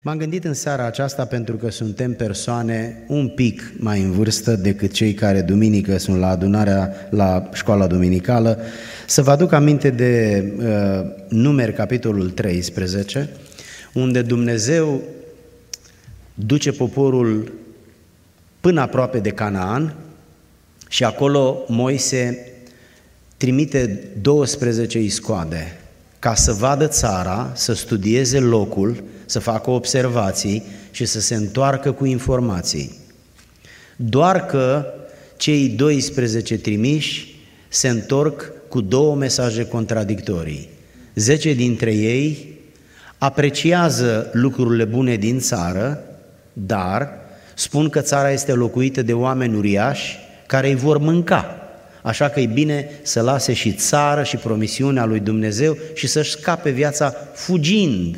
M-am gândit în seara aceasta pentru că suntem persoane un pic mai în vârstă decât cei care duminică sunt la adunarea, la școala duminicală, să vă aduc aminte de uh, numeri capitolul 13, unde Dumnezeu duce poporul până aproape de Canaan și acolo Moise trimite 12 iscoade ca să vadă țara, să studieze locul, să facă observații și să se întoarcă cu informații. Doar că cei 12 trimiși se întorc cu două mesaje contradictorii. Zece dintre ei apreciază lucrurile bune din țară, dar spun că țara este locuită de oameni uriași care îi vor mânca. Așa că e bine să lase și țară și promisiunea lui Dumnezeu și să-și scape viața fugind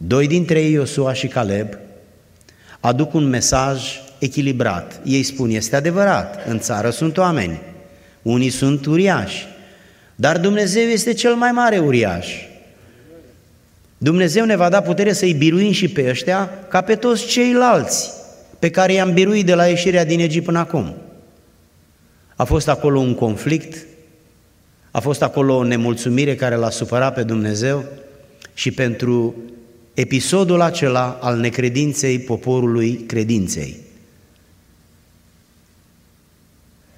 Doi dintre ei, Iosua și Caleb, aduc un mesaj echilibrat. Ei spun, este adevărat, în țară sunt oameni, unii sunt uriași, dar Dumnezeu este cel mai mare uriaș. Dumnezeu ne va da putere să-i biruim și pe ăștia ca pe toți ceilalți pe care i-am biruit de la ieșirea din Egipt până acum. A fost acolo un conflict, a fost acolo o nemulțumire care l-a supărat pe Dumnezeu și pentru episodul acela al necredinței poporului credinței.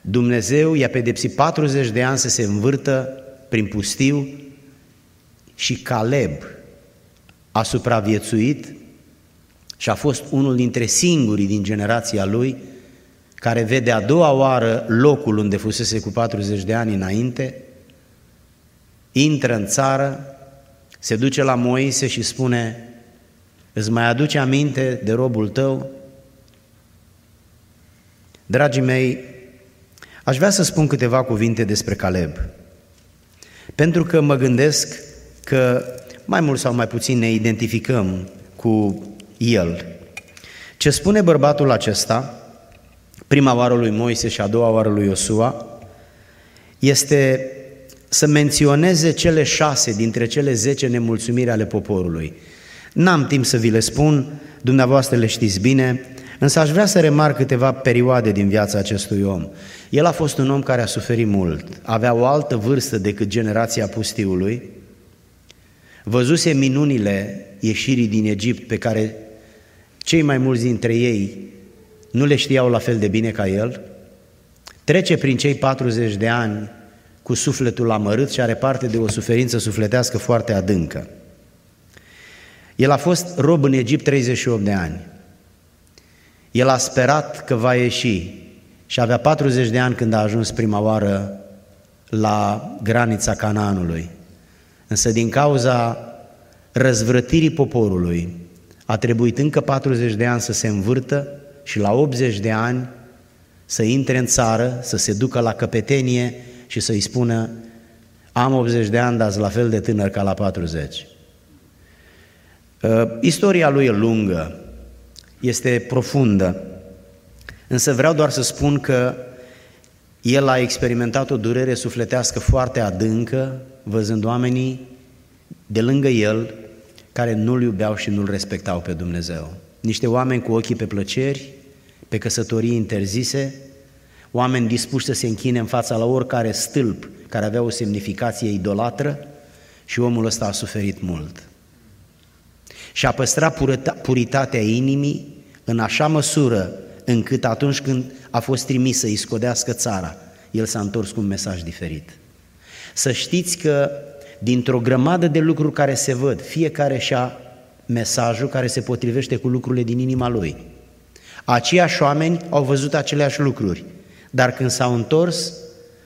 Dumnezeu i-a pedepsit 40 de ani să se învârtă prin pustiu și Caleb a supraviețuit și a fost unul dintre singurii din generația lui care vede a doua oară locul unde fusese cu 40 de ani înainte, intră în țară, se duce la Moise și spune, Îți mai aduce aminte de robul tău? Dragii mei, aș vrea să spun câteva cuvinte despre Caleb. Pentru că mă gândesc că mai mult sau mai puțin ne identificăm cu el. Ce spune bărbatul acesta, prima oară lui Moise și a doua oară lui Iosua, este să menționeze cele șase dintre cele zece nemulțumiri ale poporului. N-am timp să vi le spun, dumneavoastră le știți bine, însă aș vrea să remarc câteva perioade din viața acestui om. El a fost un om care a suferit mult, avea o altă vârstă decât generația pustiului, văzuse minunile ieșirii din Egipt pe care cei mai mulți dintre ei nu le știau la fel de bine ca el, trece prin cei 40 de ani cu sufletul amărât și are parte de o suferință sufletească foarte adâncă. El a fost rob în Egipt 38 de ani. El a sperat că va ieși și avea 40 de ani când a ajuns prima oară la granița Canaanului. Însă din cauza răzvrătirii poporului a trebuit încă 40 de ani să se învârtă și la 80 de ani să intre în țară, să se ducă la căpetenie și să-i spună am 80 de ani, dar la fel de tânăr ca la 40. Uh, istoria lui e lungă, este profundă, însă vreau doar să spun că el a experimentat o durere sufletească foarte adâncă, văzând oamenii de lângă el care nu-L iubeau și nu-L respectau pe Dumnezeu. Niște oameni cu ochii pe plăceri, pe căsătorii interzise, oameni dispuși să se închine în fața la oricare stâlp care avea o semnificație idolatră și omul ăsta a suferit mult și a păstrat puritatea inimii în așa măsură încât atunci când a fost trimis să-i scodească țara, el s-a întors cu un mesaj diferit. Să știți că dintr-o grămadă de lucruri care se văd, fiecare și-a mesajul care se potrivește cu lucrurile din inima lui. Aceiași oameni au văzut aceleași lucruri, dar când s-au întors,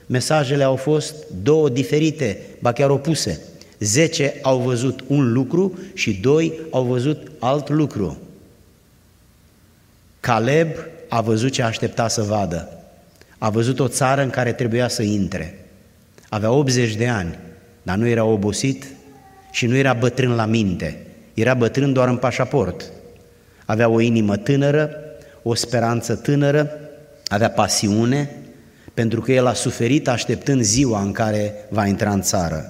mesajele au fost două diferite, ba chiar opuse. Zece au văzut un lucru și doi au văzut alt lucru. Caleb a văzut ce aștepta să vadă. A văzut o țară în care trebuia să intre. Avea 80 de ani, dar nu era obosit și nu era bătrân la minte. Era bătrân doar în pașaport. Avea o inimă tânără, o speranță tânără, avea pasiune, pentru că el a suferit așteptând ziua în care va intra în țară.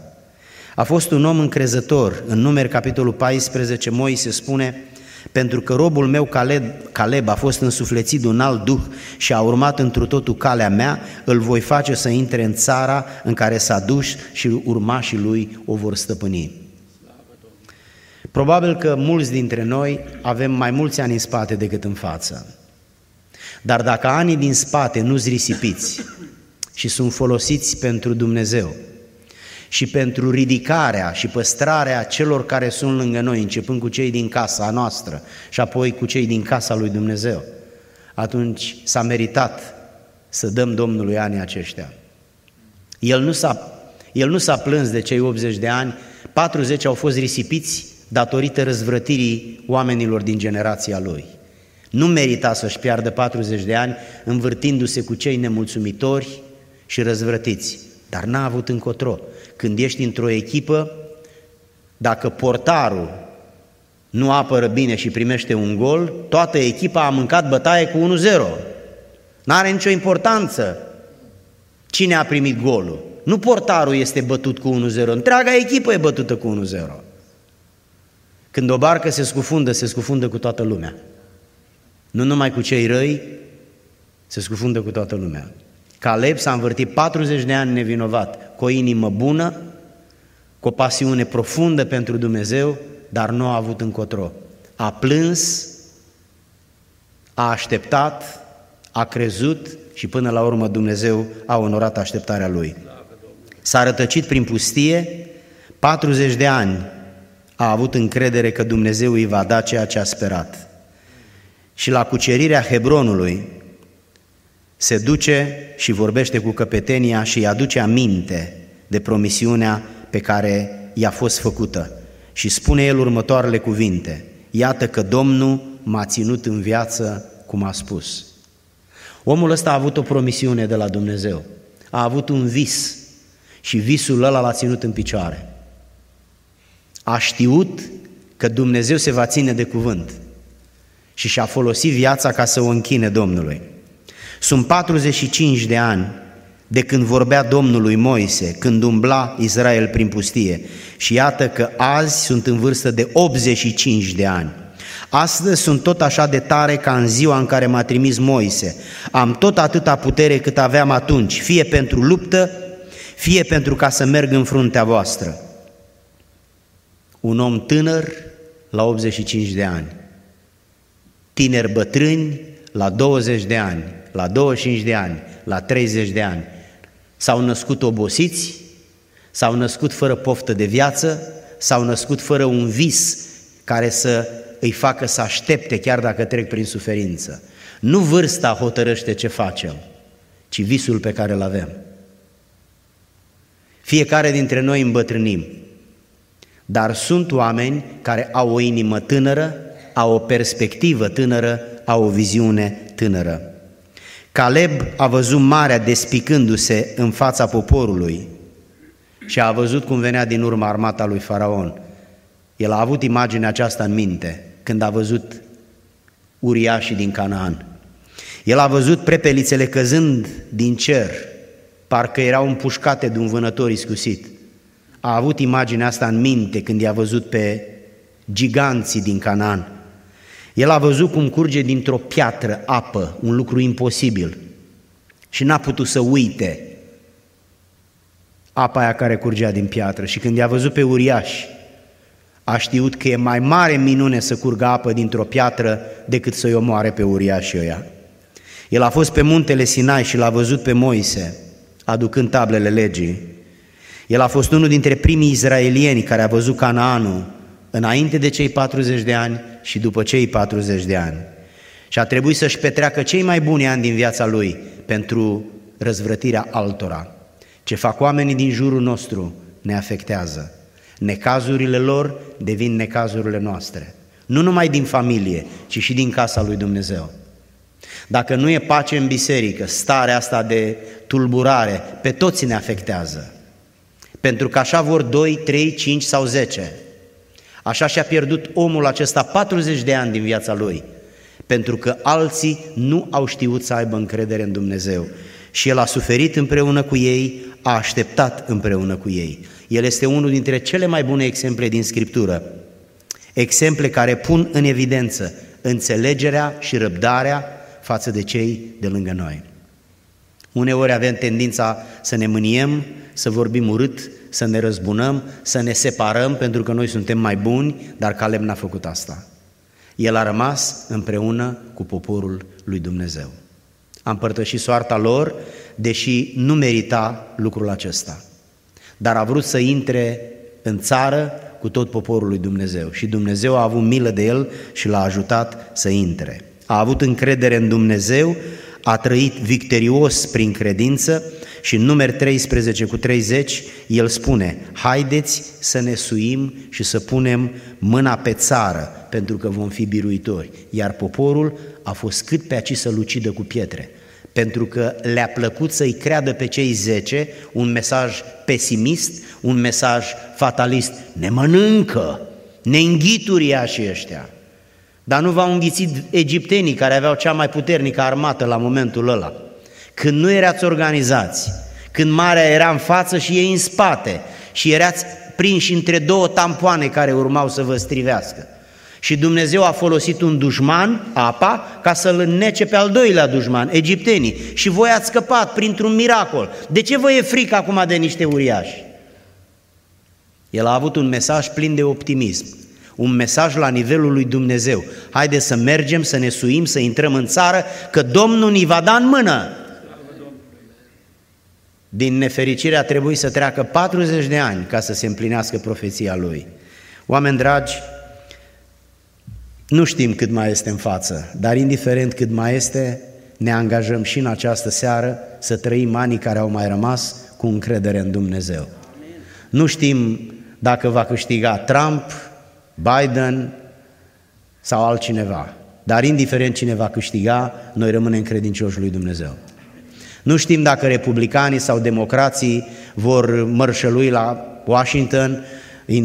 A fost un om încrezător. În numeri capitolul 14, Moise spune, pentru că robul meu Caleb, Caleb a fost însuflețit de un alt duh și a urmat întru totul calea mea, îl voi face să intre în țara în care s-a dus și urmașii lui o vor stăpâni. Probabil că mulți dintre noi avem mai mulți ani în spate decât în față. Dar dacă anii din spate nu-s risipiți și sunt folosiți pentru Dumnezeu, și pentru ridicarea și păstrarea celor care sunt lângă noi, începând cu cei din casa noastră și apoi cu cei din casa lui Dumnezeu, atunci s-a meritat să dăm Domnului anii aceștia. El nu s-a, el nu s-a plâns de cei 80 de ani, 40 au fost risipiți datorită răzvrătirii oamenilor din generația lui. Nu merita să-și piardă 40 de ani învârtindu-se cu cei nemulțumitori și răzvrătiți, dar n-a avut încotro. Când ești într-o echipă, dacă portarul nu apără bine și primește un gol, toată echipa a mâncat bătaie cu 1-0. N-are nicio importanță cine a primit golul. Nu portarul este bătut cu 1-0, întreaga echipă e bătută cu 1-0. Când o barcă se scufundă, se scufundă cu toată lumea. Nu numai cu cei răi, se scufundă cu toată lumea. Caleb s-a învârtit 40 de ani nevinovat, cu o inimă bună, cu o pasiune profundă pentru Dumnezeu, dar nu a avut încotro. A plâns, a așteptat, a crezut și până la urmă Dumnezeu a onorat așteptarea lui. S-a rătăcit prin pustie, 40 de ani a avut încredere că Dumnezeu îi va da ceea ce a sperat. Și la cucerirea Hebronului, se duce și vorbește cu căpetenia și îi aduce aminte de promisiunea pe care i-a fost făcută. Și spune el următoarele cuvinte, iată că Domnul m-a ținut în viață cum a spus. Omul ăsta a avut o promisiune de la Dumnezeu, a avut un vis și visul ăla l-a ținut în picioare. A știut că Dumnezeu se va ține de cuvânt și și-a folosit viața ca să o închine Domnului. Sunt 45 de ani de când vorbea Domnului Moise, când umbla Israel prin pustie. Și iată că azi sunt în vârstă de 85 de ani. Astăzi sunt tot așa de tare ca în ziua în care m-a trimis Moise. Am tot atâta putere cât aveam atunci, fie pentru luptă, fie pentru ca să merg în fruntea voastră. Un om tânăr la 85 de ani, tineri bătrâni la 20 de ani, la 25 de ani, la 30 de ani, s-au născut obosiți, s-au născut fără poftă de viață, s-au născut fără un vis care să îi facă să aștepte chiar dacă trec prin suferință. Nu vârsta hotărăște ce facem, ci visul pe care îl avem. Fiecare dintre noi îmbătrânim, dar sunt oameni care au o inimă tânără, au o perspectivă tânără, au o viziune tânără. Caleb a văzut marea despicându-se în fața poporului și a văzut cum venea din urmă armata lui Faraon. El a avut imaginea aceasta în minte când a văzut uriașii din Canaan. El a văzut prepelițele căzând din cer, parcă erau împușcate de un vânător iscusit. A avut imaginea asta în minte când i-a văzut pe giganții din Canaan. El a văzut cum curge dintr-o piatră apă, un lucru imposibil, și n-a putut să uite apa aia care curgea din piatră. Și când i-a văzut pe uriaș, a știut că e mai mare minune să curgă apă dintr-o piatră decât să-i omoare pe uriașii ăia. El a fost pe muntele Sinai și l-a văzut pe Moise, aducând tablele legii. El a fost unul dintre primii izraelieni care a văzut Canaanul înainte de cei 40 de ani și după cei 40 de ani. Și a trebuit să-și petreacă cei mai buni ani din viața lui pentru răzvrătirea altora. Ce fac oamenii din jurul nostru ne afectează. Necazurile lor devin necazurile noastre. Nu numai din familie, ci și din casa lui Dumnezeu. Dacă nu e pace în biserică, starea asta de tulburare, pe toți ne afectează. Pentru că așa vor 2, 3, 5 sau 10. Așa și-a pierdut omul acesta 40 de ani din viața lui, pentru că alții nu au știut să aibă încredere în Dumnezeu. Și el a suferit împreună cu ei, a așteptat împreună cu ei. El este unul dintre cele mai bune exemple din Scriptură. Exemple care pun în evidență înțelegerea și răbdarea față de cei de lângă noi. Uneori avem tendința să ne mâniem, să vorbim urât, să ne răzbunăm, să ne separăm pentru că noi suntem mai buni, dar Caleb n-a făcut asta. El a rămas împreună cu poporul lui Dumnezeu. A împărtășit soarta lor, deși nu merita lucrul acesta. Dar a vrut să intre în țară cu tot poporul lui Dumnezeu. Și Dumnezeu a avut milă de el și l-a ajutat să intre. A avut încredere în Dumnezeu, a trăit victorios prin credință și în numeri 13 cu 30 el spune, haideți să ne suim și să punem mâna pe țară, pentru că vom fi biruitori. Iar poporul a fost cât pe aci să lucidă cu pietre, pentru că le-a plăcut să-i creadă pe cei zece un mesaj pesimist, un mesaj fatalist. Ne mănâncă, ne înghituri și ăștia. Dar nu v-au înghițit egiptenii care aveau cea mai puternică armată la momentul ăla. Când nu erați organizați, când marea era în față și ei în spate și erați prinși între două tampoane care urmau să vă strivească. Și Dumnezeu a folosit un dușman, apa, ca să-l înnece pe al doilea dușman, egiptenii. Și voi ați scăpat printr-un miracol. De ce vă e frică acum de niște uriași? El a avut un mesaj plin de optimism, un mesaj la nivelul lui Dumnezeu. Haide să mergem, să ne suim, să intrăm în țară, că Domnul ni va da în mână. Din nefericire a trebuit să treacă 40 de ani ca să se împlinească profeția lui. Oameni dragi, nu știm cât mai este în față, dar indiferent cât mai este, ne angajăm și în această seară să trăim anii care au mai rămas cu încredere în Dumnezeu. Amin. Nu știm dacă va câștiga Trump, Biden sau altcineva, dar indiferent cine va câștiga, noi rămânem credincioși lui Dumnezeu. Nu știm dacă republicanii sau democrații vor mărșălui la Washington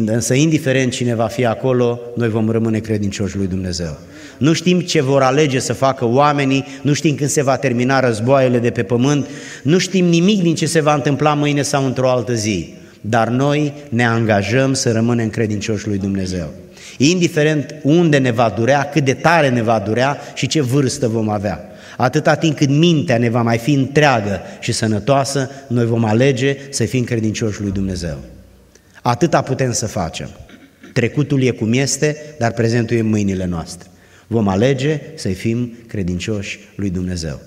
Însă, indiferent cine va fi acolo, noi vom rămâne credincioși lui Dumnezeu. Nu știm ce vor alege să facă oamenii, nu știm când se va termina războaiele de pe pământ, nu știm nimic din ce se va întâmpla mâine sau într-o altă zi, dar noi ne angajăm să rămânem credincioși lui Dumnezeu. Indiferent unde ne va durea, cât de tare ne va durea și ce vârstă vom avea. Atâta timp cât mintea ne va mai fi întreagă și sănătoasă, noi vom alege să fim credincioși lui Dumnezeu. Atâta putem să facem. Trecutul e cum este, dar prezentul e în mâinile noastre. Vom alege să-i fim credincioși lui Dumnezeu.